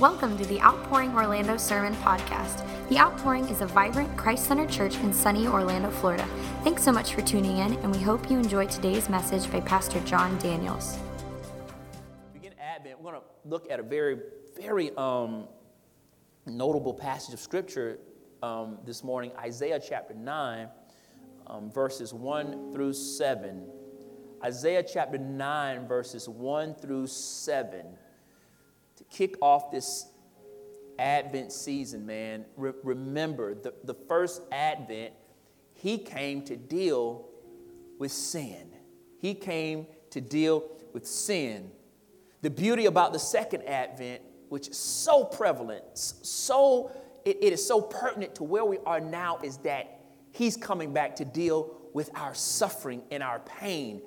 Welcome to the Outpouring Orlando Sermon Podcast. The Outpouring is a vibrant, Christ centered church in sunny Orlando, Florida. Thanks so much for tuning in, and we hope you enjoy today's message by Pastor John Daniels. Begin Advent, we're going to look at a very, very um, notable passage of Scripture um, this morning Isaiah chapter 9, um, verses 1 through 7. Isaiah chapter 9, verses 1 through 7 to kick off this Advent season, man, re- remember the, the first Advent, he came to deal with sin. He came to deal with sin. The beauty about the second Advent, which is so prevalent, so it, it is so pertinent to where we are now, is that he's coming back to deal with our suffering and our pain.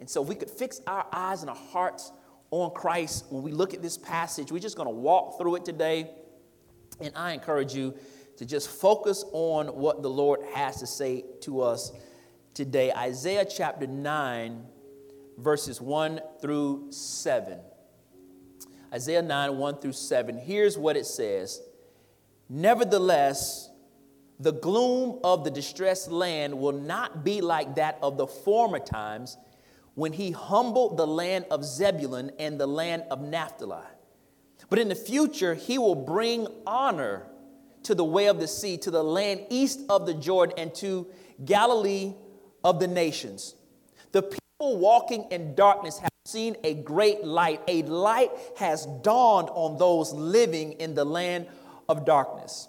And so we could fix our eyes and our hearts on Christ, when we look at this passage, we're just going to walk through it today. And I encourage you to just focus on what the Lord has to say to us today. Isaiah chapter 9, verses 1 through 7. Isaiah 9, 1 through 7. Here's what it says Nevertheless, the gloom of the distressed land will not be like that of the former times when he humbled the land of Zebulun and the land of Naphtali. But in the future, he will bring honor to the way of the sea, to the land east of the Jordan, and to Galilee of the nations. The people walking in darkness have seen a great light. A light has dawned on those living in the land of darkness.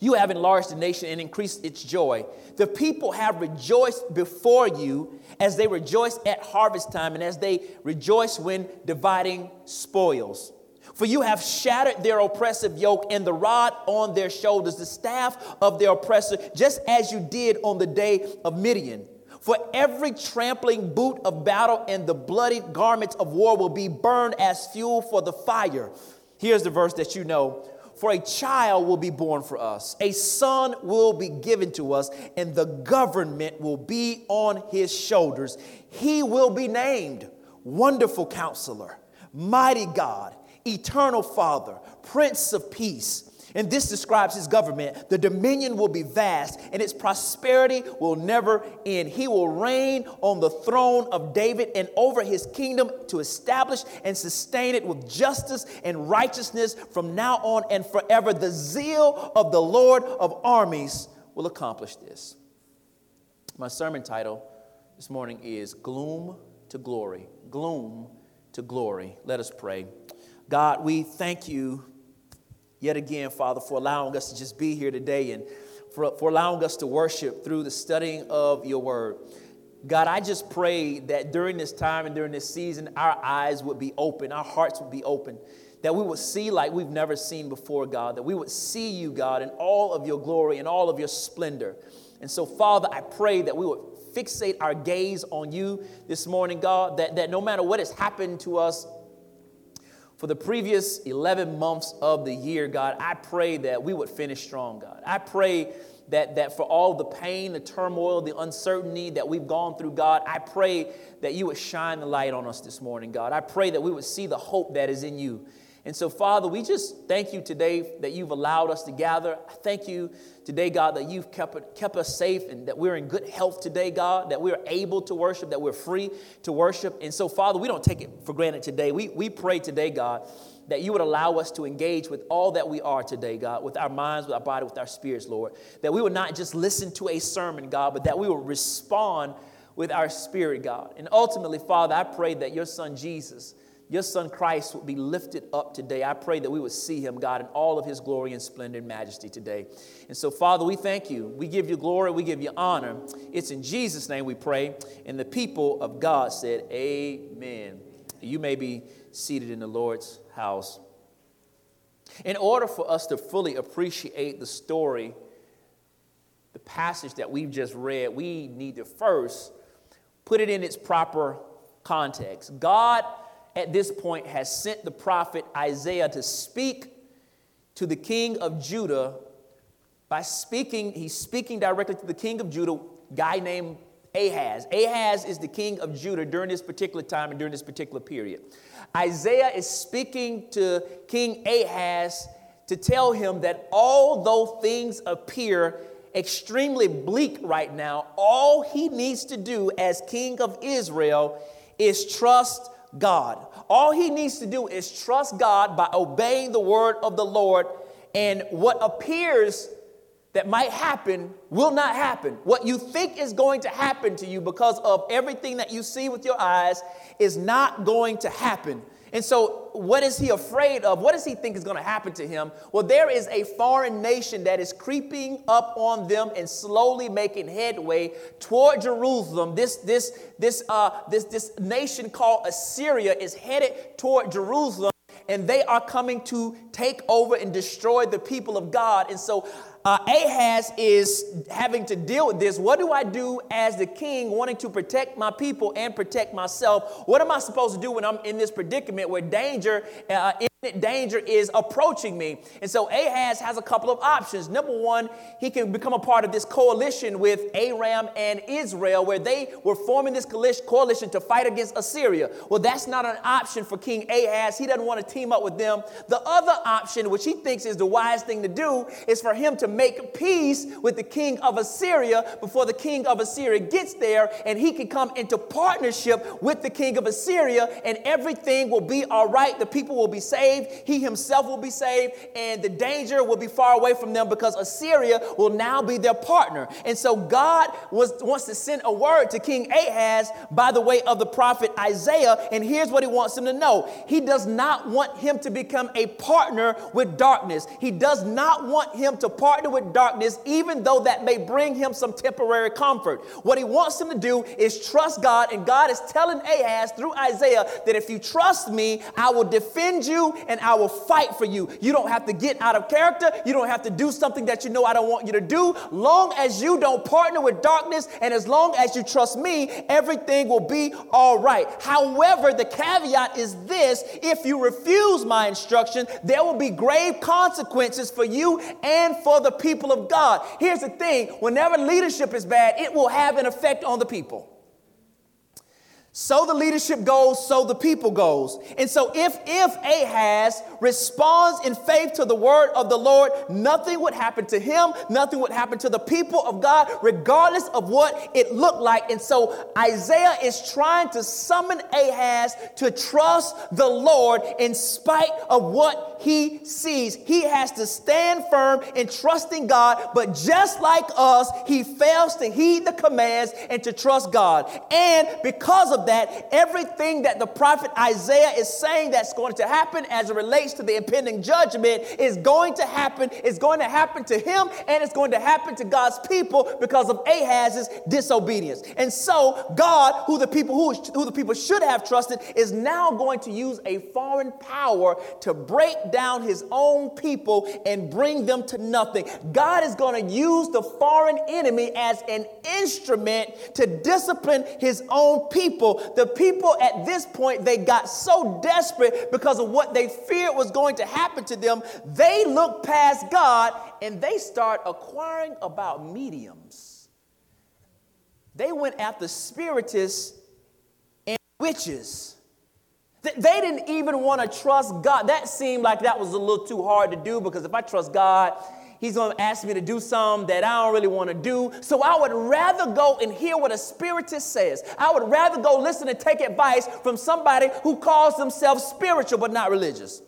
You have enlarged the nation and increased its joy. The people have rejoiced before you as they rejoice at harvest time and as they rejoice when dividing spoils. For you have shattered their oppressive yoke and the rod on their shoulders, the staff of their oppressor, just as you did on the day of Midian. For every trampling boot of battle and the bloody garments of war will be burned as fuel for the fire. Here's the verse that you know for a child will be born for us, a son will be given to us, and the government will be on his shoulders. He will be named Wonderful Counselor, Mighty God, Eternal Father, Prince of Peace. And this describes his government. The dominion will be vast, and its prosperity will never end. He will reign on the throne of David and over his kingdom to establish and sustain it with justice and righteousness from now on and forever. The zeal of the Lord of armies will accomplish this. My sermon title this morning is Gloom to Glory. Gloom to Glory. Let us pray. God, we thank you yet again, Father, for allowing us to just be here today and for, for allowing us to worship through the studying of your word. God, I just pray that during this time and during this season, our eyes would be open, our hearts would be open, that we would see like we've never seen before, God, that we would see you, God, in all of your glory and all of your splendor. And so, Father, I pray that we would fixate our gaze on you this morning, God, that, that no matter what has happened to us for the previous 11 months of the year, God, I pray that we would finish strong, God. I pray that, that for all the pain, the turmoil, the uncertainty that we've gone through, God, I pray that you would shine the light on us this morning, God. I pray that we would see the hope that is in you. And so, Father, we just thank you today that you've allowed us to gather. I thank you today, God, that you've kept, kept us safe and that we're in good health today, God, that we're able to worship, that we're free to worship. And so, Father, we don't take it for granted today. We, we pray today, God, that you would allow us to engage with all that we are today, God, with our minds, with our body, with our spirits, Lord. That we would not just listen to a sermon, God, but that we will respond with our spirit, God. And ultimately, Father, I pray that your son Jesus your son Christ would be lifted up today. I pray that we would see him, God, in all of his glory and splendor and majesty today. And so, Father, we thank you. We give you glory. We give you honor. It's in Jesus' name we pray. And the people of God said, Amen. You may be seated in the Lord's house. In order for us to fully appreciate the story, the passage that we've just read, we need to first put it in its proper context. God at this point has sent the prophet Isaiah to speak to the king of Judah by speaking, he's speaking directly to the king of Judah, guy named Ahaz. Ahaz is the king of Judah during this particular time and during this particular period. Isaiah is speaking to King Ahaz to tell him that although things appear extremely bleak right now, all he needs to do as king of Israel is trust God. All he needs to do is trust God by obeying the word of the Lord, and what appears that might happen will not happen. What you think is going to happen to you because of everything that you see with your eyes is not going to happen. And so, what is he afraid of? What does he think is going to happen to him? Well, there is a foreign nation that is creeping up on them and slowly making headway toward Jerusalem. This, this, this, uh, this, this nation called Assyria is headed toward Jerusalem, and they are coming to take over and destroy the people of God. And so, uh, Ahaz is having to deal with this. What do I do as the king wanting to protect my people and protect myself? What am I supposed to do when I'm in this predicament where danger, uh, danger is approaching me? And so Ahaz has a couple of options. Number one, he can become a part of this coalition with Aram and Israel, where they were forming this coalition to fight against Assyria. Well, that's not an option for King Ahaz. He doesn't want to team up with them. The other option, which he thinks is the wise thing to do, is for him to make peace with the king of Assyria before the king of Assyria gets there and he can come into partnership with the king of Assyria and everything will be all right. The people will be saved, he himself will be saved, and the danger will be far away from them because Assyria will now be their partner. And so God was, wants to send a word to King Ahaz by the way of the prophet Isaiah. And here's what he wants him to know He does not want him to become a partner with darkness, he does not want him to partner with darkness, even though that may bring him some temporary comfort. What he wants him to do is trust God, and God is telling Ahaz through Isaiah that if you trust me, I will defend you and I will fight for you. You don't have to get out of character, you don't have to do something that you know I don't want you to do. Long as you don't partner with darkness and as long as you trust me, everything will be all right. However, the caveat is this if you refuse my instruction, there will be grave consequences for you and for the people of God. Here's the thing whenever leadership is bad, it will have an effect on the people. So the leadership goes, so the people goes. And so if if Ahaz responds in faith to the word of the Lord, nothing would happen to him, nothing would happen to the people of God, regardless of what it looked like. And so Isaiah is trying to summon Ahaz to trust the Lord in spite of what he sees. He has to stand firm in trusting God, but just like us, he fails to heed the commands and to trust God. And because of that, everything that the prophet Isaiah is saying that's going to happen as it relates to the impending judgment is going to happen. It's going to happen to him and it's going to happen to God's people because of Ahaz's disobedience. And so God, who the people who, who the people should have trusted, is now going to use a foreign power to break down his own people and bring them to nothing. God is going to use the foreign enemy as an instrument to discipline his own people the people at this point, they got so desperate because of what they feared was going to happen to them, they look past God and they start acquiring about mediums. They went after spiritists and witches. They didn't even want to trust God. That seemed like that was a little too hard to do because if I trust God, he's going to ask me to do something that I don't really want to do. So I would rather go and hear what a spiritist says. I would rather go listen and take advice from somebody who calls themselves spiritual but not religious.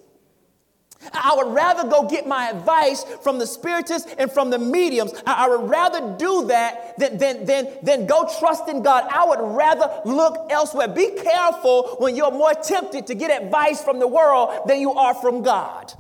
I would rather go get my advice from the spiritists and from the mediums. I, would rather do that than, than, than, than go trust in God. I would rather look elsewhere. Be careful when you're more tempted to get advice from the world than you are from God.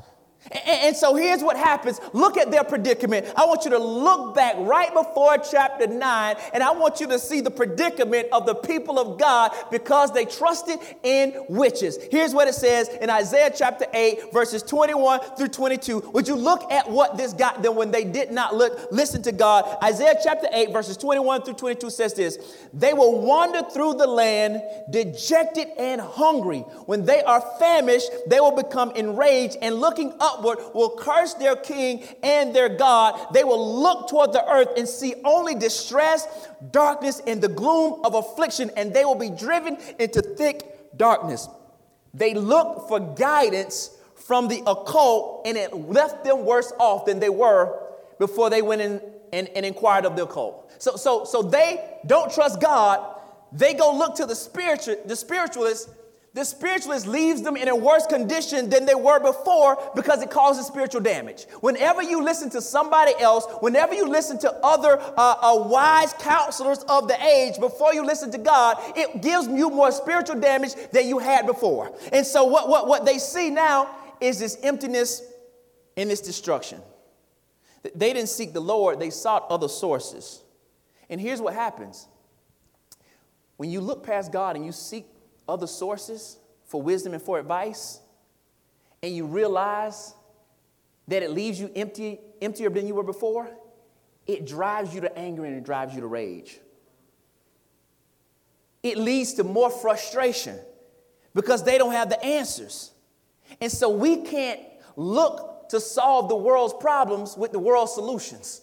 And, so here's what happens. Look at their predicament. I want you to look back right before chapter 9, and I want you to see the predicament of the people of God because they trusted in witches. Here's what it says in Isaiah chapter 8, verses 21 through 22. Would you look at what this got them when they did not look, listen to God? Isaiah chapter 8, verses 21 through 22 says this They will wander through the land dejected and hungry. When they are famished, they will become enraged and looking up upward will curse their king and their God. They will look toward the earth and see only distress, darkness, and the gloom of affliction, and they will be driven into thick darkness. They looked for guidance from the occult, and it left them worse off than they were before they went in and, and inquired of the occult. So, so, so they don't trust God. They go look to the spiritual, the spiritualists the spiritualist leaves them in a worse condition than they were before because it causes spiritual damage. Whenever you listen to somebody else, whenever you listen to other uh, uh, wise counselors of the age before you listen to God, it gives you more spiritual damage than you had before. And so, what, what, what they see now is this emptiness and this destruction. They didn't seek the Lord, they sought other sources. And here's what happens when you look past God and you seek other sources for wisdom and for advice, and you realize that it leaves you empty, emptier than you were before, it drives you to anger and it drives you to rage. It leads to more frustration because they don't have the answers. And so we can't look to solve the world's problems with the world's solutions.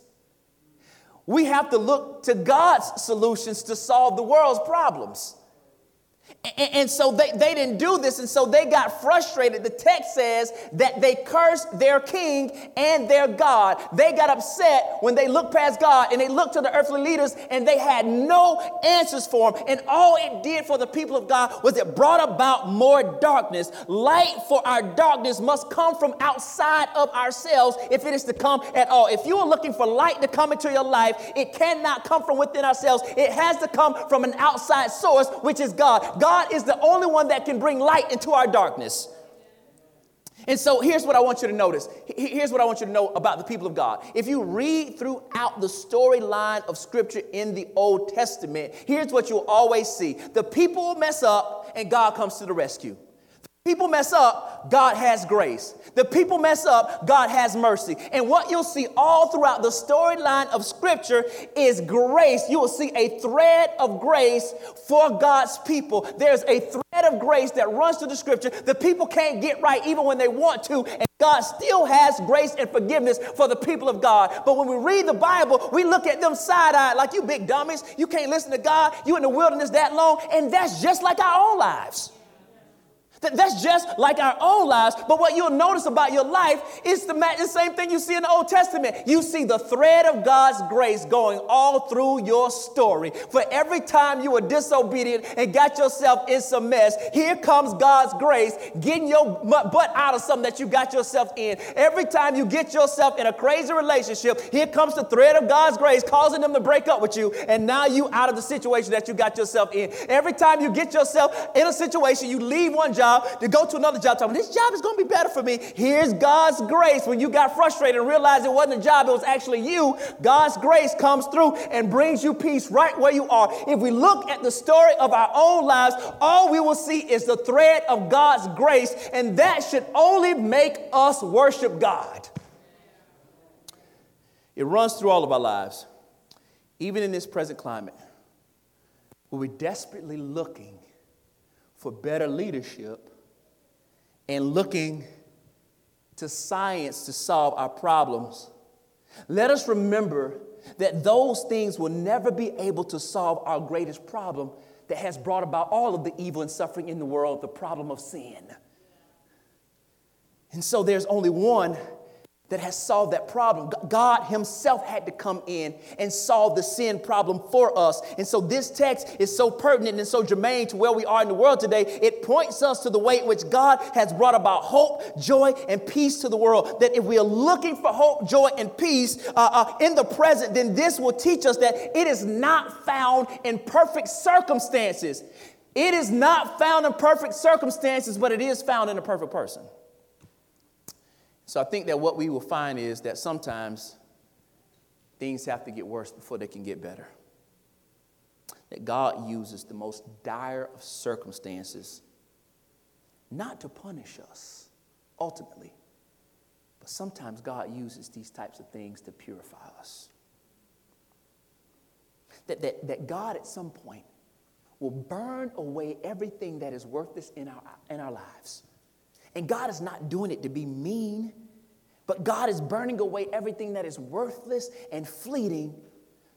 We have to look to God's solutions to solve the world's problems. And, so they, they didn't do this, and so they got frustrated. The text says that they cursed their king and their God. They got upset when they looked past God and they looked to the earthly leaders and they had no answers for them. And all it did for the people of God was it brought about more darkness. Light for our darkness must come from outside of ourselves if it is to come at all. If you are looking for light to come into your life, it cannot come from within ourselves. It has to come from an outside source, which is God. God is the only one that can bring light into our darkness. And so here's what I want you to notice. Here's what I want you to know about the people of God. If you read throughout the storyline of Scripture in the Old Testament, here's what you'll always see the people mess up, and God comes to the rescue. People mess up, God has grace. The people mess up, God has mercy. And what you'll see all throughout the storyline of Scripture is grace. You will see a thread of grace for God's people. There's a thread of grace that runs through the Scripture. The people can't get right even when they want to, and God still has grace and forgiveness for the people of God. But when we read the Bible, we look at them side eyed like you big dummies. You can't listen to God. You in the wilderness that long, and that's just like our own lives. That's just like our own lives. But what you'll notice about your life is the, the same thing you see in the Old Testament. You see the thread of God's grace going all through your story. For every time you were disobedient and got yourself in some mess, here comes God's grace getting your butt out of something that you got yourself in. Every time you get yourself in a crazy relationship, here comes the thread of God's grace causing them to break up with you. And now you out of the situation that you got yourself in. Every time you get yourself in a situation, you leave one job job to go to another job, talking, this job is going to be better for me. Here's God's grace. When you got frustrated and realized it wasn't a job, it was actually you, God's grace comes through and brings you peace right where you are. If we look at the story of our own lives, all we will see is the thread of God's grace, and that should only make us worship God. It runs through all of our lives, even in this present climate, where we're desperately looking for better leadership and looking to science to solve our problems, let us remember that those things will never be able to solve our greatest problem that has brought about all of the evil and suffering in the world the problem of sin. And so there's only one that has solved that problem. God Himself had to come in and solve the sin problem for us. And so this text is so pertinent and so germane to where we are in the world today. It points us to the way in which God has brought about hope, joy, and peace to the world. That if we are looking for hope, joy, and peace uh, uh, in the present, then this will teach us that it is not found in perfect circumstances. It is not found in perfect circumstances, but it is found in a perfect person. So I think that what we will find is that sometimes things have to get worse before they can get better. That God uses the most dire of circumstances not to punish us ultimately, but sometimes God uses these types of things to purify us. That, that, that God at some point will burn away everything that is worthless in our, in our lives and God is not doing it to be mean. But God is burning away everything that is worthless and fleeting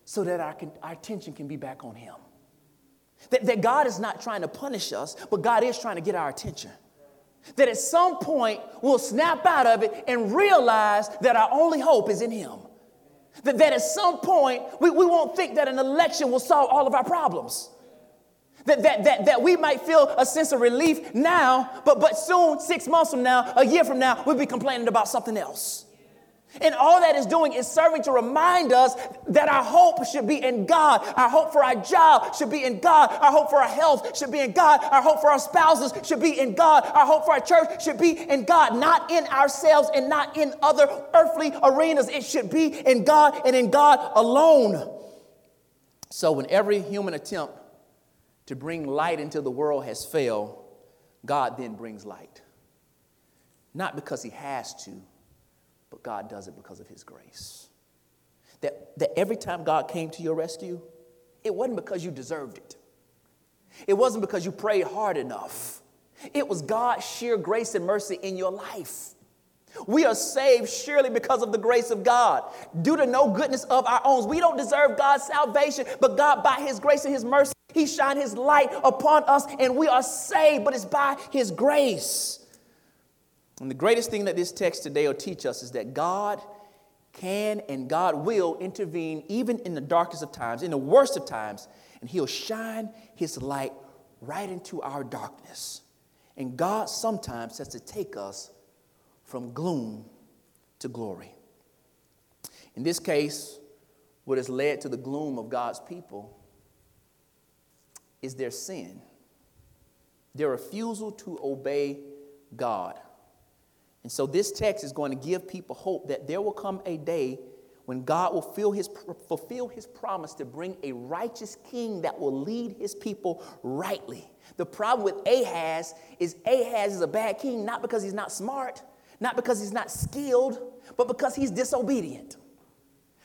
so that our, our attention can be back on Him. That, that God is not trying to punish us, but God is trying to get our attention. That at some point we'll snap out of it and realize that our only hope is in Him. That, that at some point we, we won't think that an election will solve all of our problems. That, that, that, that we might feel a sense of relief now, but, but soon, six months from now, a year from now, we'll be complaining about something else. And all that is doing is serving to remind us that our hope should be in God. Our hope for our job should be in God. Our hope for our health should be in God. Our hope for our spouses should be in God. Our hope for our church should be in God, not in ourselves and not in other earthly arenas. It should be in God and in God alone. So, when every human attempt to bring light until the world has failed, God then brings light. Not because He has to but God does it because of His grace. That, that every time God came to your rescue, it wasn't because you deserved it, it wasn't because you prayed hard enough. It was God's sheer grace and mercy in your life. We are saved surely because of the grace of God, due to no goodness of our own. We don't deserve God's salvation, but God, by His grace and His mercy, He shined His light upon us, and we are saved, but it's by His grace. And the greatest thing that this text today will teach us is that God can and God will intervene even in the darkest of times, in the worst of times, and He'll shine His light right into our darkness. And God sometimes has to take us from gloom to glory. In this case, what has led to the gloom of God's people is their sin, their refusal to obey God. And so this text is going to give people hope that there will come a day when God will fulfill his, fulfill his promise to bring a righteous king that will lead his people rightly. The problem with Ahaz is Ahaz is a bad king not because he's not smart, not because he's not skilled, but because he's disobedient.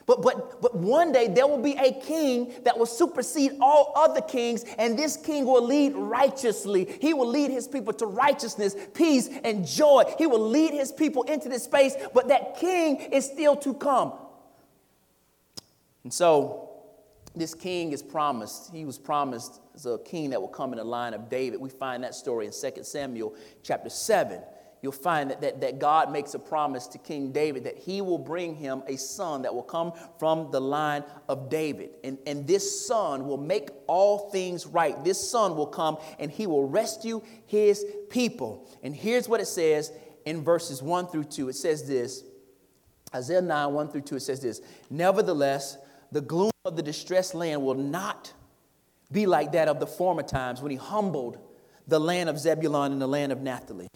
But, but, but one day there will be a king that will supersede all other kings, and this king will lead righteously. He will lead his people to righteousness, peace, and joy. He will lead his people into this space, but that king is still to come. And so, this king is promised. He was promised as a king that will come in the line of David. We find that story in 2 Samuel chapter 7 you'll find that, that, that God makes a promise to King David that he will bring him a son that will come from the line of David. And, and this son will make all things right. This son will come and he will rescue his people. And here's what it says in verses 1 through 2 it says this Isaiah 9, 1 through 2, it says this Nevertheless, the gloom of the distressed land will not be like that of the former times when he humbled the land of Zebulun and the land of Naphtali.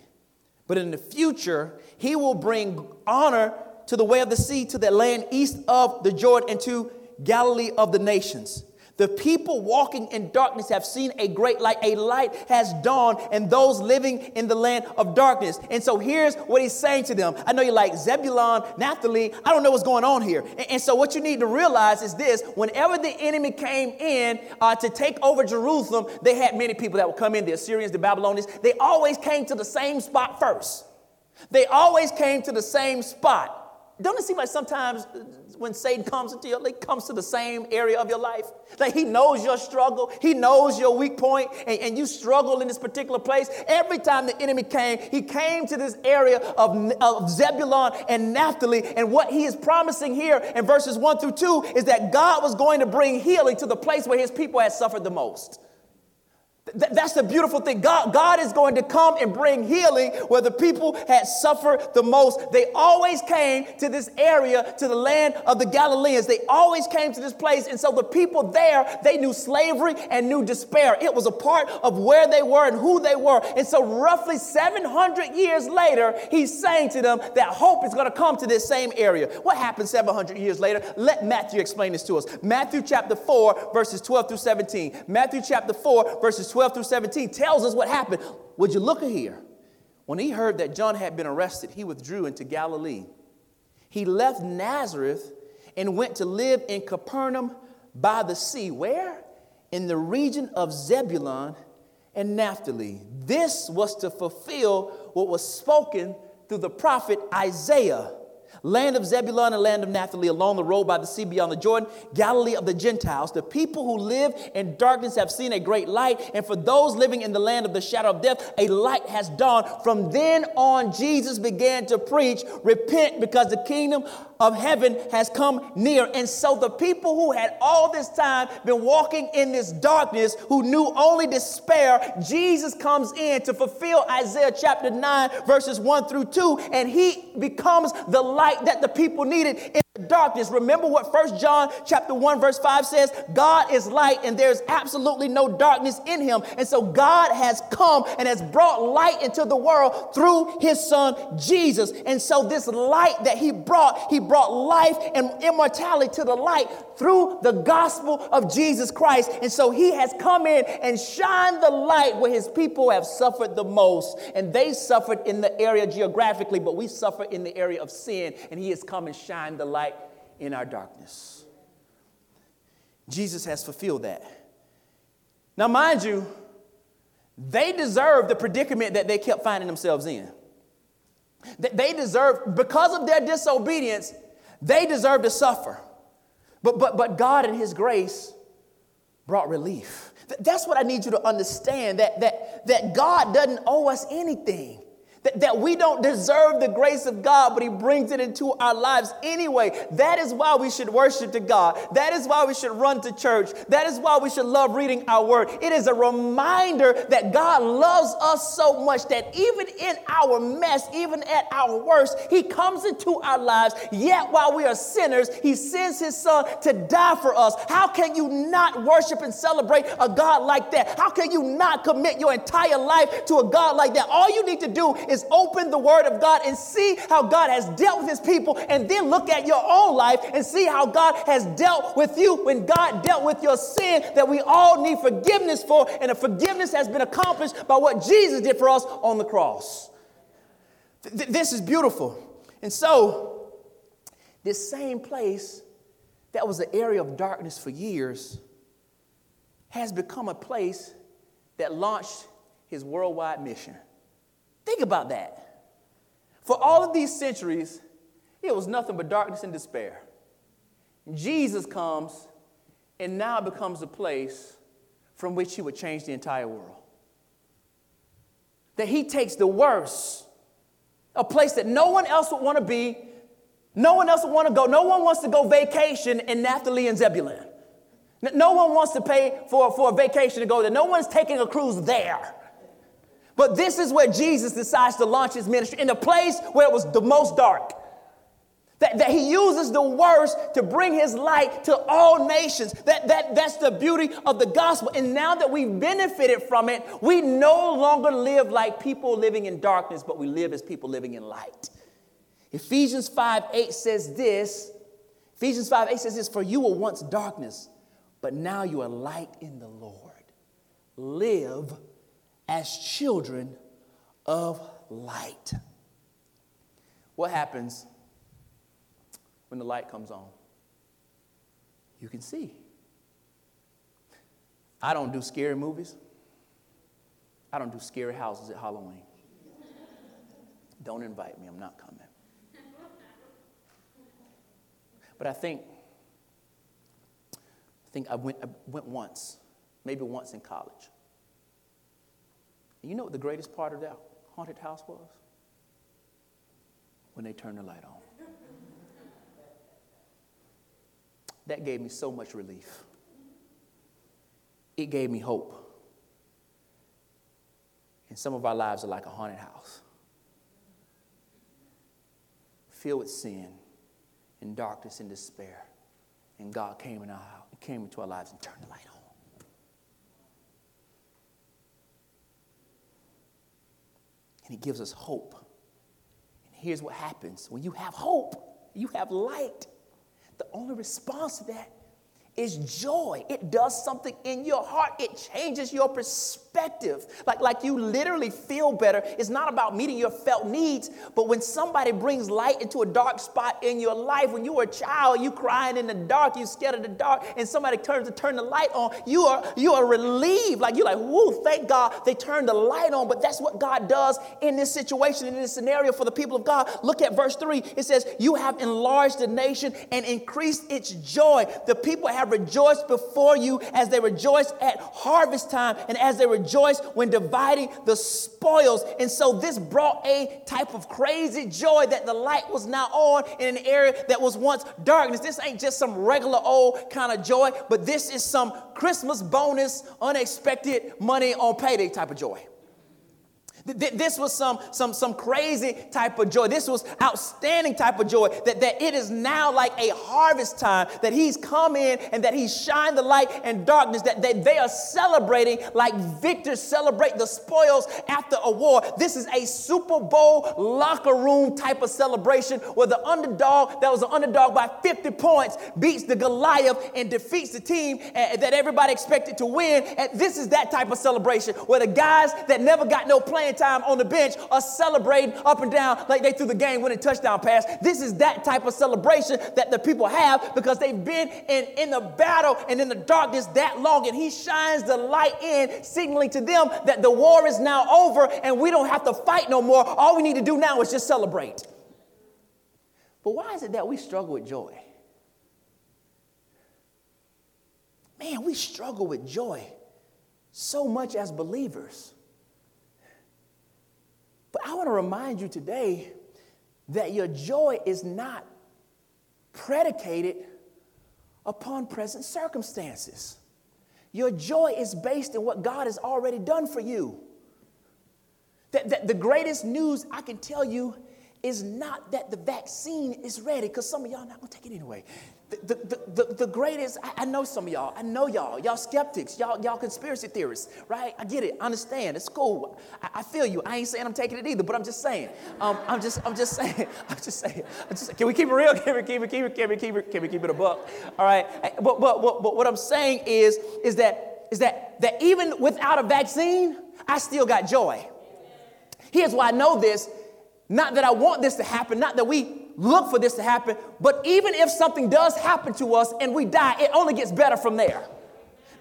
But in the future, he will bring honor to the way of the sea, to the land east of the Jordan, and to Galilee of the nations. The people walking in darkness have seen a great light. A light has dawned, and those living in the land of darkness. And so here's what he's saying to them. I know you're like Zebulon, Naphtali. I don't know what's going on here. And, and so what you need to realize is this: whenever the enemy came in uh, to take over Jerusalem, they had many people that would come in. The Assyrians, the Babylonians. They always came to the same spot first. They always came to the same spot. Don't it seem like sometimes when Satan comes into your, life, comes to the same area of your life? Like he knows your struggle, he knows your weak point, and, and you struggle in this particular place. Every time the enemy came, he came to this area of, of Zebulon and Naphtali. And what he is promising here in verses 1 through 2 is that God was going to bring healing to the place where his people had suffered the most. Th- that's the beautiful thing. God, God is going to come and bring healing where the people had suffered the most. They always came to this area, to the land of the Galileans. They always came to this place. And so the people there, they knew slavery and knew despair. It was a part of where they were and who they were. And so, roughly 700 years later, he's saying to them that hope is going to come to this same area. What happened 700 years later? Let Matthew explain this to us. Matthew chapter 4, verses 12 through 17. Matthew chapter 4, verses 12 through 17 tells us what happened. Would you look here? When he heard that John had been arrested, he withdrew into Galilee. He left Nazareth and went to live in Capernaum by the sea. Where? In the region of Zebulun and Naphtali. This was to fulfill what was spoken through the prophet Isaiah. Land of Zebulun and land of Naphtali, along the road by the sea beyond the Jordan, Galilee of the Gentiles. The people who live in darkness have seen a great light, and for those living in the land of the shadow of death, a light has dawned. From then on, Jesus began to preach, Repent, because the kingdom of heaven has come near. And so the people who had all this time been walking in this darkness, who knew only despair, Jesus comes in to fulfill Isaiah chapter 9, verses 1 through 2, and he becomes the light that the people needed darkness. Remember what First John chapter 1, verse 5 says? God is light, and there's absolutely no darkness in him. And so God has come and has brought light into the world through his son Jesus. And so this light that he brought, he brought life and immortality to the light through the gospel of Jesus Christ. And so he has come in and shined the light where his people have suffered the most. And they suffered in the area geographically, but we suffer in the area of sin. And he has come and shined the light in our darkness. Jesus has fulfilled that. Now, mind you, they deserve the predicament that they kept finding themselves in. They deserve, because of their disobedience, they deserve to suffer. But, but, but God in His grace brought relief. That's what I need you to understand that, that, that God doesn't owe us anything. That, that we don't deserve the grace of God, but He brings it into our lives anyway. That is why we should worship to God. That is why we should run to church. That is why we should love reading our word. It is a reminder that God loves us so much that even in our mess, even at our worst, He comes into our lives. Yet while we are sinners, He sends His Son to die for us. How can you not worship and celebrate a God like that? How can you not commit your entire life to a God like that? All you need to do is open the Word of God and see how God has dealt with His people, and then look at your own life and see how God has dealt with you when God dealt with your sin that we all need forgiveness for, and the forgiveness has been accomplished by what Jesus did for us on the cross. Th- this is beautiful. And so, this same place that was an area of darkness for years has become a place that launched his worldwide mission. Think about that. For all of these centuries, it was nothing but darkness and despair. Jesus comes, and now it becomes a place from which he would change the entire world. That he takes the worst, a place that no one else would want to be, no one else would want to go, no one wants to go vacation in Naphtali and Zebulun. No one wants to pay for, for a vacation to go there. No one's taking a cruise there. But this is where Jesus decides to launch his ministry in a place where it was the most dark. That, that he uses the worst to bring his light to all nations. That, that, that's the beauty of the gospel. And now that we've benefited from it, we no longer live like people living in darkness, but we live as people living in light. Ephesians 5 8 says this Ephesians 5 8 says this, For you were once darkness, but now you are light in the Lord. Live as children of light. What happens when the light comes on? You can see. I don't do scary movies. I don't do scary houses at Halloween. Don't invite me, I'm not coming. But I think, I think I went, I went once, maybe once in college. You know what the greatest part of that haunted house was? When they turned the light on. That gave me so much relief. It gave me hope. And some of our lives are like a haunted house, filled with sin and darkness and despair. And God came, in our, came into our lives and turned the light on. And He gives us hope. And here's what happens when you have hope, you have light. The only response to that is joy. It does something in your heart. It changes your perspective. Like, like you literally feel better. It's not about meeting your felt needs, but when somebody brings light into a dark spot in your life, when you were a child, you crying in the dark, you scared of the dark, and somebody turns to turn the light on, you are you are relieved. Like you're like, whoa, thank God they turned the light on. But that's what God does in this situation, in this scenario for the people of God. Look at verse 3. It says, You have enlarged the nation and increased its joy. The people have have rejoiced before you as they rejoiced at harvest time and as they rejoiced when dividing the spoils. And so this brought a type of crazy joy that the light was now on in an area that was once darkness. This ain't just some regular old kind of joy, but this is some Christmas bonus, unexpected money on payday type of joy. This was some, some, some crazy type of joy. This was outstanding type of joy that, that it is now like a harvest time that he's come in and that he's shined the light and darkness, that they, they are celebrating like victors celebrate the spoils after a war. This is a Super Bowl locker room type of celebration where the underdog that was an underdog by 50 points beats the Goliath and defeats the team uh, that everybody expected to win. And this is that type of celebration where the guys that never got no playing time on the bench are celebrating up and down like they threw the game winning touchdown pass. This is that type of celebration that the people have because they've been in, in the battle and in the darkness that long. And he shines the light in, signaling to them that the war is now over and we don't have to fight no more. All we need to do now is just celebrate. But why is it that we struggle with joy? Man, we struggle with joy so much as believers. But I want to remind you today that your joy is not predicated upon present circumstances. Your joy is based in what God has already done for you. That, that the greatest news I can tell you is not that the vaccine is ready, because some of y'all not gonna take it anyway. The, the, the, the, greatest, I, I, know some of y'all, I know y'all, y'all skeptics, y'all, y'all conspiracy theorists, right? I get it, I understand, it's cool. I, I feel you. I ain't saying I'm taking it either, but I'm just saying. Um, I'm just, I'm just saying, I'm just saying, I'm just, can we keep it real? Can we keep it, keep it, can we keep it, can we keep it a buck? All right. But, but, but, but what I'm saying is, is that, is that, that even without a vaccine, I still got joy. Here's why I know this. Not that I want this to happen, not that we look for this to happen, but even if something does happen to us and we die, it only gets better from there.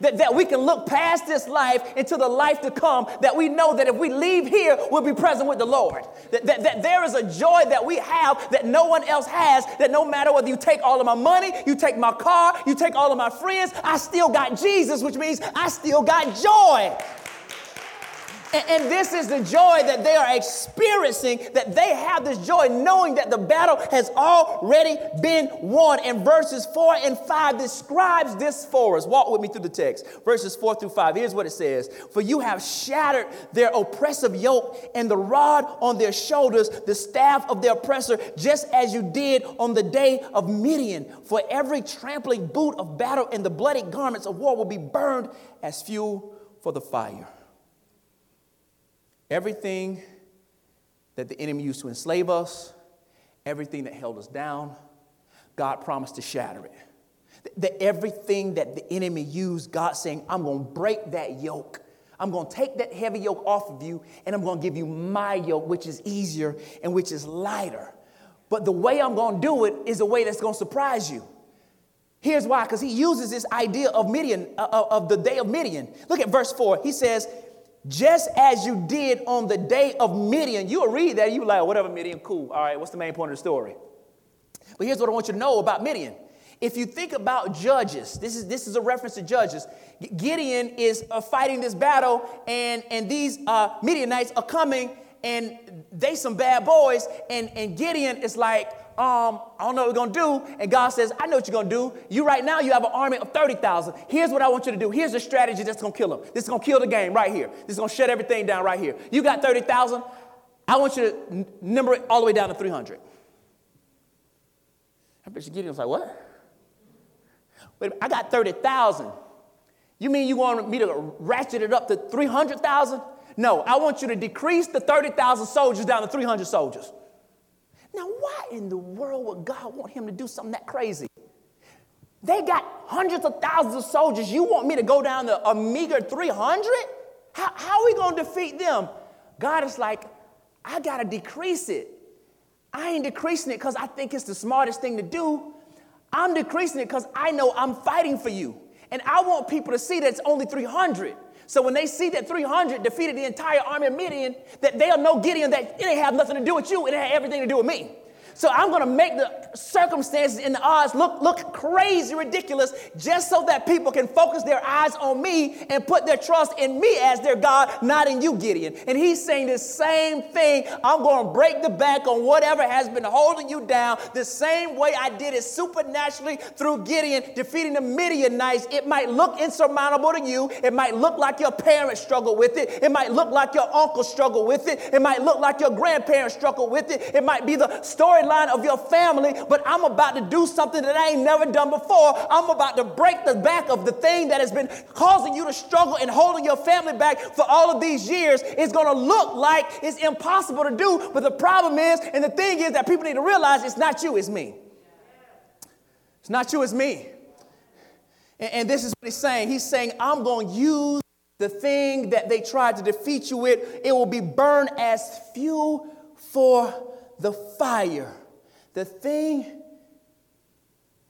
That, that we can look past this life into the life to come, that we know that if we leave here, we'll be present with the Lord. That, that, that there is a joy that we have that no one else has, that no matter whether you take all of my money, you take my car, you take all of my friends, I still got Jesus, which means I still got joy. And, and this is the joy that they are experiencing, that they have this joy knowing that the battle has already been won. And verses 4 and 5 describes this for us. Walk with me through the text. Verses 4 through 5. Here's what it says For you have shattered their oppressive yoke and the rod on their shoulders, the staff of their oppressor, just as you did on the day of Midian. For every trampling boot of battle and the bloody garments of war will be burned as fuel for the fire. Everything that the enemy used to enslave us, everything that held us down, God promised to shatter it. That everything that the enemy used, God saying, I'm going to break that yoke. I'm going to take that heavy yoke off of you and I'm going to give you my yoke, which is easier and which is lighter. But the way I'm going to do it is a way that's going to surprise you. Here's why, because he uses this idea of Midian, uh, of the day of Midian. Look at verse 4. He says, just as you did on the day of Midian. You'll read that, you like, whatever, Midian, cool. All right, what's the main point of the story? But here's what I want you to know about Midian. If you think about judges, this is, this is a reference to judges. Gideon is uh, fighting this battle, and, and these uh, Midianites are coming, and they some bad boys, and, and Gideon is like, um, I don't know what we're gonna do. And God says, I know what you're gonna do. You right now, you have an army of 30,000. Here's what I want you to do. Here's a strategy that's gonna kill them. This is gonna kill the game right here. This is gonna shut everything down right here. You got 30,000. I want you to n- number it all the way down to 300. I bet you Gideon was like, what? Wait, I got 30,000. You mean you want me to ratchet it up to 300,000? No, I want you to decrease the 30,000 soldiers down to 300 soldiers. Now, why in the world would God want him to do something that crazy? They got hundreds of thousands of soldiers. You want me to go down to a meager 300? How, how are we going to defeat them? God is like, I got to decrease it. I ain't decreasing it because I think it's the smartest thing to do. I'm decreasing it because I know I'm fighting for you. And I want people to see that it's only 300. So when they see that 300 defeated the entire army of Midian, that they'll know Gideon that it ain't have nothing to do with you, it had everything to do with me. So I'm going to make the circumstances and the odds look, look crazy ridiculous just so that people can focus their eyes on me and put their trust in me as their God, not in you, Gideon. And he's saying the same thing. I'm going to break the back on whatever has been holding you down the same way I did it supernaturally through Gideon defeating the Midianites. It might look insurmountable to you. It might look like your parents struggled with it. It might look like your uncle struggled with it. It might look like your grandparents struggled with it. It might be the story storyline of your family, but I'm about to do something that I ain't never done before. I'm about to break the back of the thing that has been causing you to struggle and holding your family back for all of these years. It's going to look like it's impossible to do, but the problem is, and the thing is that people need to realize it's not you, it's me. It's not you, it's me. And, and this is what he's saying. He's saying, I'm going to use the thing that they tried to defeat you with, it will be burned as fuel for the fire, the thing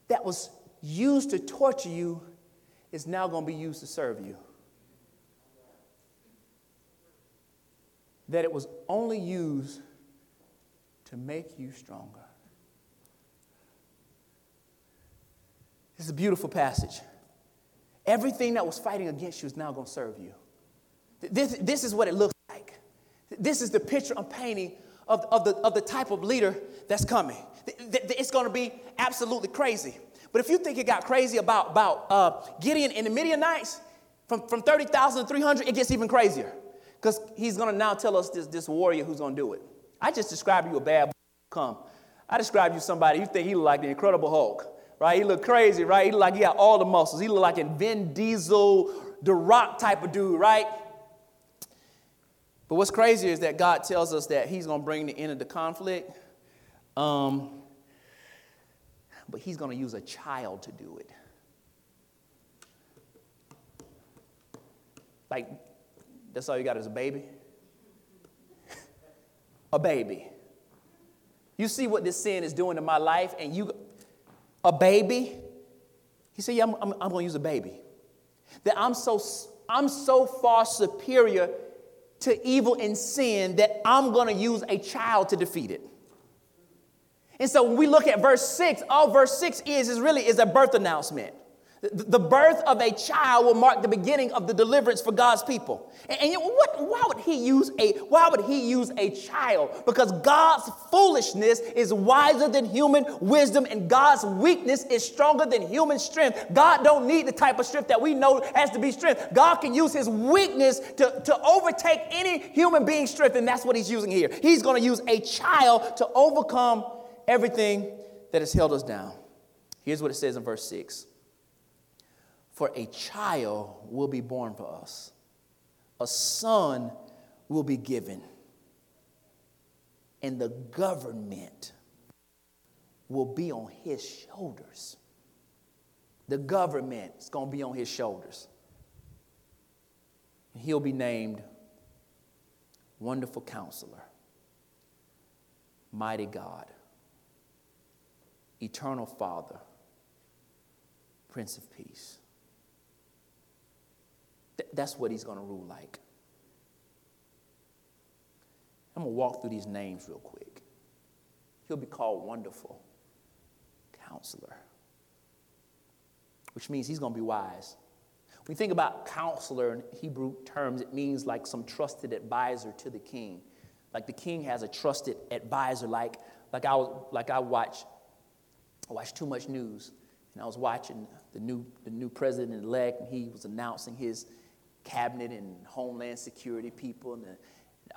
that was used to torture you is now going to be used to serve you. That it was only used to make you stronger. This is a beautiful passage. Everything that was fighting against you is now going to serve you. This, this is what it looks like. This is the picture I'm painting of, of, the, of the type of leader that's coming. It's going to be absolutely crazy. But if you think it got crazy about, about uh, Gideon and the Midianites, from, from 30,000 to 300, it gets even crazier. Because he's going to now tell us this, this warrior who's going to do it. I just described you a bad come. I described you somebody you think he looked like the Incredible Hulk, right? He looked crazy, right? He looked like he had all the muscles. He looked like a Vin Diesel, The Rock type of dude, right? But what's crazy is that God tells us that He's going to bring the end of the conflict, um, but He's going to use a child to do it. Like, that's all you got is a baby? a baby. You see what this sin is doing to my life, and you, a baby? He said, Yeah, I'm, I'm, I'm going to use a baby. That I'm so, I'm so far superior to evil and sin that I'm going to use a child to defeat it. And so when we look at verse 6, all verse 6 is, is really is a birth announcement. The birth of a child will mark the beginning of the deliverance for God's people. And, and what, why would he use a why would he use a child? Because God's foolishness is wiser than human wisdom, and God's weakness is stronger than human strength. God don't need the type of strength that we know has to be strength. God can use his weakness to, to overtake any human being's strength, and that's what he's using here. He's to use a child to overcome everything that has held us down. Here's what it says in verse 6. For a child will be born for us, a son will be given, and the government will be on his shoulders. The government is going to be on his shoulders. He'll be named Wonderful Counselor, Mighty God, Eternal Father, Prince of Peace. Th- that's what he's going to rule like. I'm going to walk through these names real quick. He'll be called Wonderful Counselor, which means he's going to be wise. When you think about counselor in Hebrew terms, it means like some trusted advisor to the king. Like the king has a trusted advisor, like, like, I, was, like I watch, I watch too much news. And I was watching the new, the new president elect, and he was announcing his, cabinet and homeland security people and the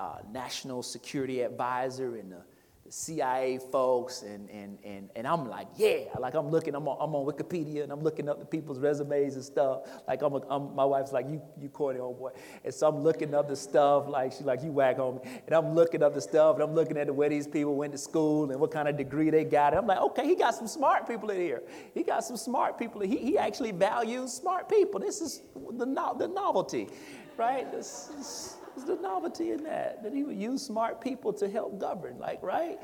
uh, national security advisor and the, CIA folks, and, and, and, and I'm like, yeah, like I'm looking, I'm on, I'm on Wikipedia and I'm looking up the people's resumes and stuff. Like I'm, a, I'm my wife's like, you, you corny old boy. And so I'm looking up the stuff, like she's like, you whack me. And I'm looking up the stuff and I'm looking at the where these people went to school and what kind of degree they got. And I'm like, okay, he got some smart people in here. He got some smart people. He, he actually values smart people. This is the, no, the novelty, right? This the novelty in that? That he would use smart people to help govern, like, right?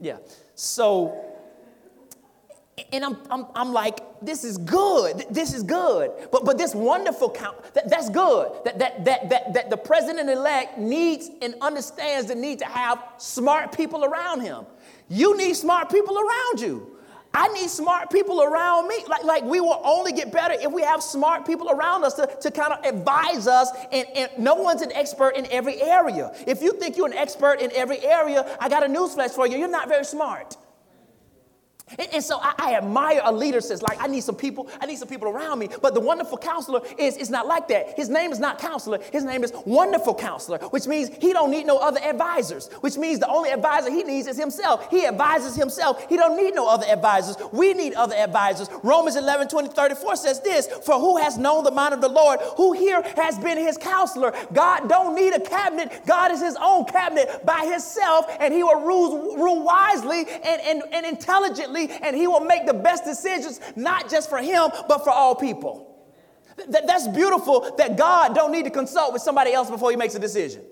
Yeah. So, and I'm, I'm, I'm like, this is good. This is good. But, but this wonderful count, that, that's good. That, that, that, that, that the president elect needs and understands the need to have smart people around him. You need smart people around you. I need smart people around me. Like, like we will only get better if we have smart people around us to, to kind of advise us. And, and no one's an expert in every area. If you think you're an expert in every area, I got a newsflash for you. You're not very smart. And, and so I, I, admire a leader says, like, I need some people, I need some people around me. But the wonderful counselor is, is not like that. His name is not counselor. His name is wonderful counselor, which means he don't need no other advisors, which means the only advisor he needs is himself. He advises himself. He don't need no other advisors. We need other advisors. Romans 11, 20, 34 says this, for who has known the mind of the Lord? Who here has been his counselor? God don't need a cabinet. God is his own cabinet by himself, and he will rule, rule wisely and, and, and intelligently and he will make the best decisions, not just for him, but for all people. Th- that's beautiful that God don't need to consult with somebody else before he makes a decision.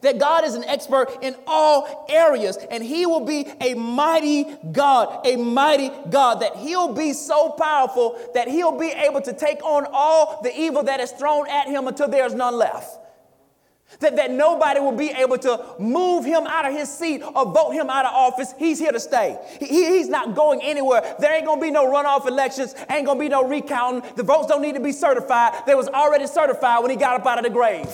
That God is an expert in all areas, and He will be a mighty God, a mighty God, that He'll be so powerful that He'll be able to take on all the evil that is thrown at Him until there's none left. That, that nobody will be able to move him out of his seat or vote him out of office. He's here to stay. He, he's not going anywhere. There ain't gonna be no runoff elections, ain't gonna be no recounting. The votes don't need to be certified. They was already certified when he got up out of the grave.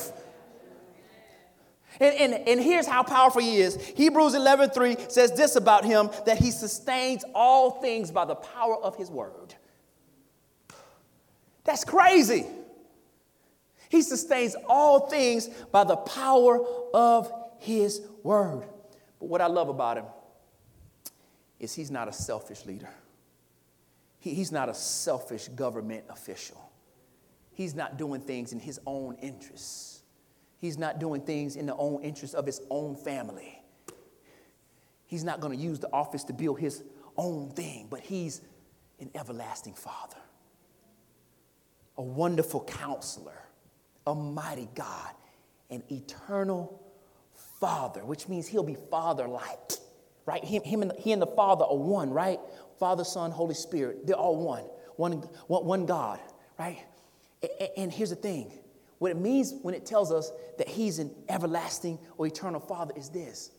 And, and, and here's how powerful he is. Hebrews 11 3 says this about him that he sustains all things by the power of his word. That's crazy. He sustains all things by the power of his word. But what I love about him is he's not a selfish leader. He, he's not a selfish government official. He's not doing things in his own interests. He's not doing things in the own interest of his own family. He's not going to use the office to build his own thing, but he's an everlasting father, a wonderful counselor, a mighty God, an eternal Father, which means he'll be Father like, right? Him, him and, he and the Father are one, right? Father, Son, Holy Spirit, they're all one, one, one, one God, right? And, and here's the thing what it means when it tells us that he's an everlasting or eternal Father is this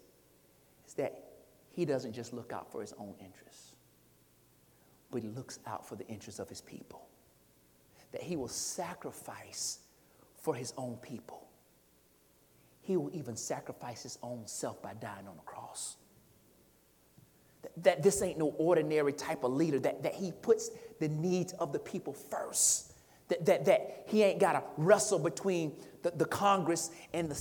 is that he doesn't just look out for his own interests, but he looks out for the interests of his people. That he will sacrifice for his own people. He will even sacrifice his own self by dying on the cross. That, this ain't no ordinary type of leader, that, that he puts the needs of the people first. That, that, that he ain't got to wrestle between the, the Congress and the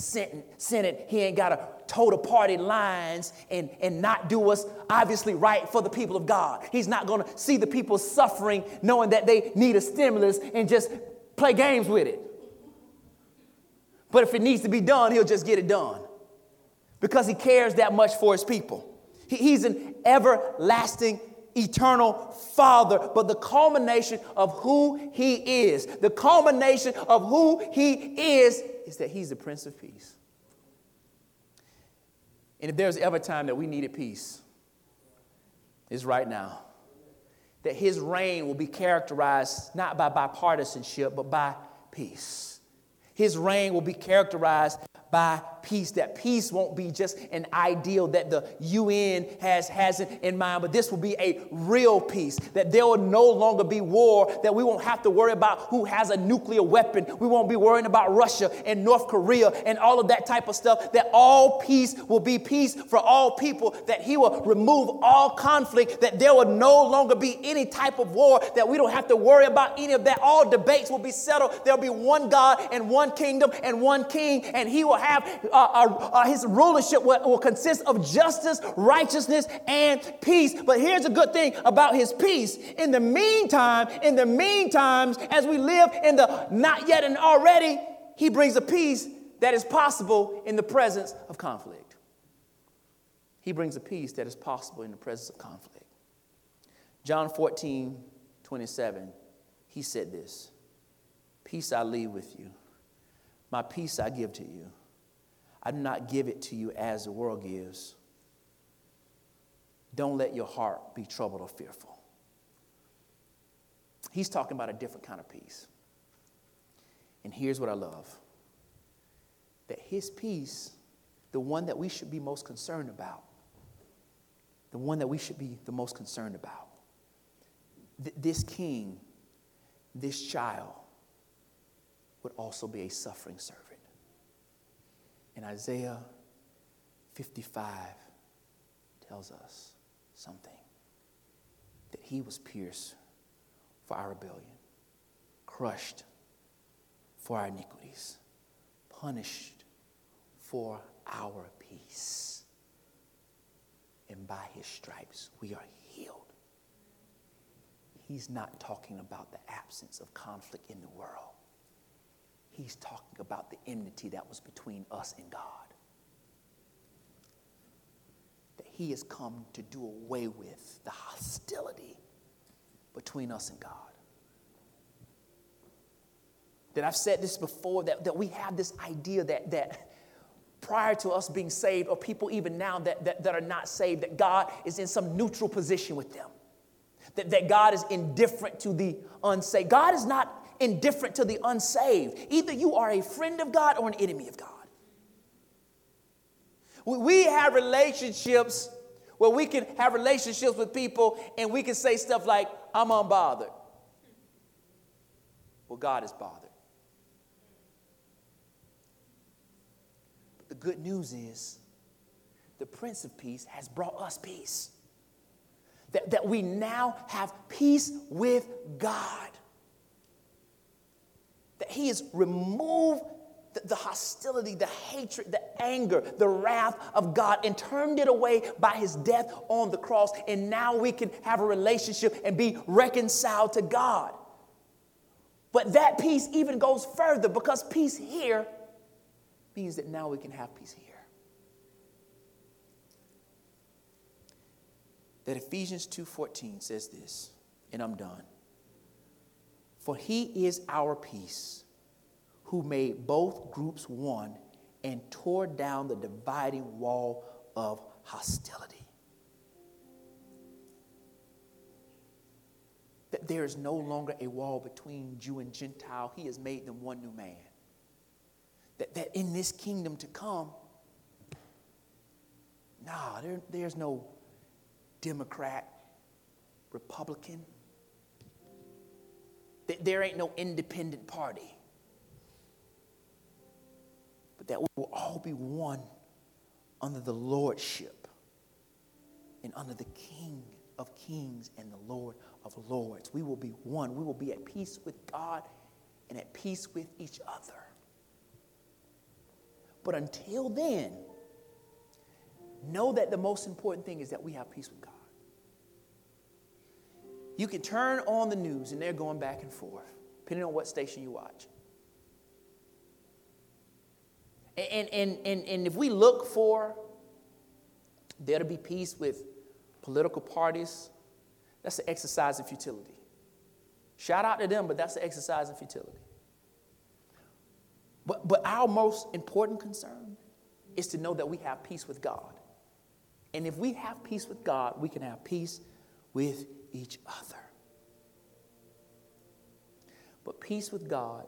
Senate. He ain't got to toe the party lines and, and not do what's obviously right for the people of God. He's not going to see the people suffering knowing that they need a stimulus and just play games with it. But if it needs to be done, he'll just get it done because he cares that much for his people. he's an everlasting, eternal Father. But the culmination of who he is, the culmination of who he is, is that he's the Prince of Peace. And if there's ever a time that we needed peace, it's right now. That his reign will be characterized not by bipartisanship, but by peace. His reign will be characterized by peace. That peace won't be just an ideal that the UN has, has in mind, but this will be a real peace. That there will no longer be war, that we won't have to worry about who has a nuclear weapon. We won't be worrying about Russia and North Korea and all of that type of stuff. That all peace will be peace for all people. That He will remove all conflict. That there will no longer be any type of war. That we don't have to worry about any of that. All debates will be settled. There'll be one God and one kingdom and one king, and He will have uh, uh, uh, his rulership will, will consist of justice, righteousness, and peace. But here's a good thing about his peace. In the meantime, in the meantime, as we live in the not yet and already, he brings a peace that is possible in the presence of conflict. He brings a peace that is possible in the presence of conflict. John 14, 27, he said this Peace I leave with you, my peace I give to you. I do not give it to you as the world gives. Don't let your heart be troubled or fearful. He's talking about a different kind of peace. And here's what I love that his peace, the one that we should be most concerned about, the one that we should be the most concerned about, th- this king, this child, would also be a suffering servant. And Isaiah 55 tells us something that he was pierced for our rebellion, crushed for our iniquities, punished for our peace. And by his stripes, we are healed. He's not talking about the absence of conflict in the world. He's talking about the enmity that was between us and God. That he has come to do away with the hostility between us and God. That I've said this before, that, that we have this idea that, that prior to us being saved, or people even now that, that, that are not saved, that God is in some neutral position with them. That, that God is indifferent to the unsaved. God is not indifferent to the unsaved. Either you are a friend of God or an enemy of God. We have relationships where we can have relationships with people and we can say stuff like, I'm unbothered. Well, God is bothered. But the good news is the Prince of Peace has brought us peace. That, that we now have peace with God that he has removed the, hostility, the hatred, the anger, the wrath of God and turned it away by his death on the cross. And now we can have a relationship and be reconciled to God. But that peace even goes further because peace here means that now we can have peace here. That Ephesians 2:14 says this, and I'm done. For he is our peace, who made both groups one and tore down the dividing wall of hostility. That there is no longer a wall between Jew and Gentile. He has made them one new man. That, that in this kingdom to come, nah, there, there's no Democrat, Republican. There ain't no independent party. But that we will all be one under the lordship and under the King of kings and the Lord of lords. We will be one. We will be at peace with God and at peace with each other. But until then, know that the most important thing is that we have peace with God. You can turn on the news and they're going back and forth, depending on what station you watch. And, and, and, and if we look for there to be peace with political parties, that's an exercise in futility. Shout out to them, but that's an exercise in futility. But, but our most important concern is to know that we have peace with God. And if we have peace with God, we can have peace with each other. But peace with God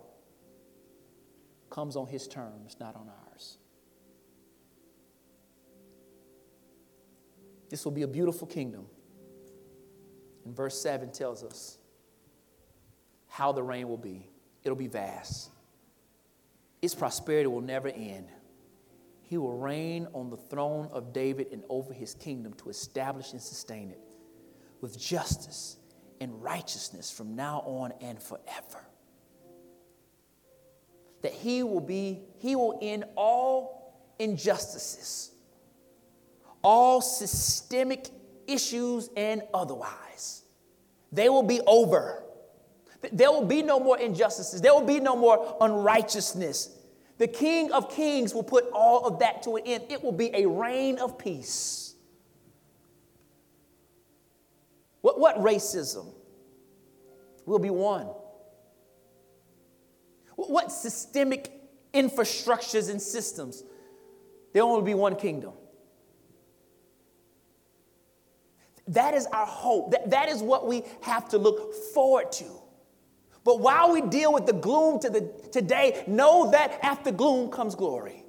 comes on His terms, not on ours. This will be a beautiful kingdom. And verse 7 tells us how the reign will be. It'll be vast. Its prosperity will never end. He will reign on the throne of David and over his kingdom to establish and sustain it with justice and righteousness from now on and forever. That he will be, he will end all injustices, all systemic issues and otherwise. They will be over. There will be no more injustices. There will be no more unrighteousness. The King of Kings will put all of that to an end. It will be a reign of peace. What, what racism will be won? What systemic infrastructures and systems? There will only be one kingdom. That is our hope. That, that is what we have to look forward to. But while we deal with the gloom to the, today, know that after gloom comes glory.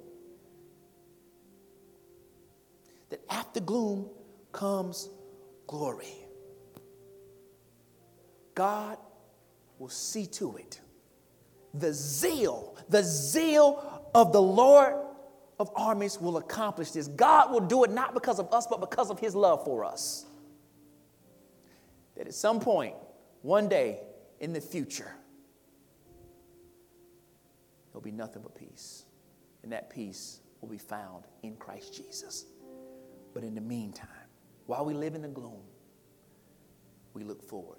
That after gloom comes glory. God will see to it. The zeal, the zeal of the Lord of armies will accomplish this. God will do it not because of us, but because of his love for us that at some point, one day in the future, there'll be nothing but peace. And that peace will be found in Christ Jesus. But in the meantime, while we live in the gloom, we look forward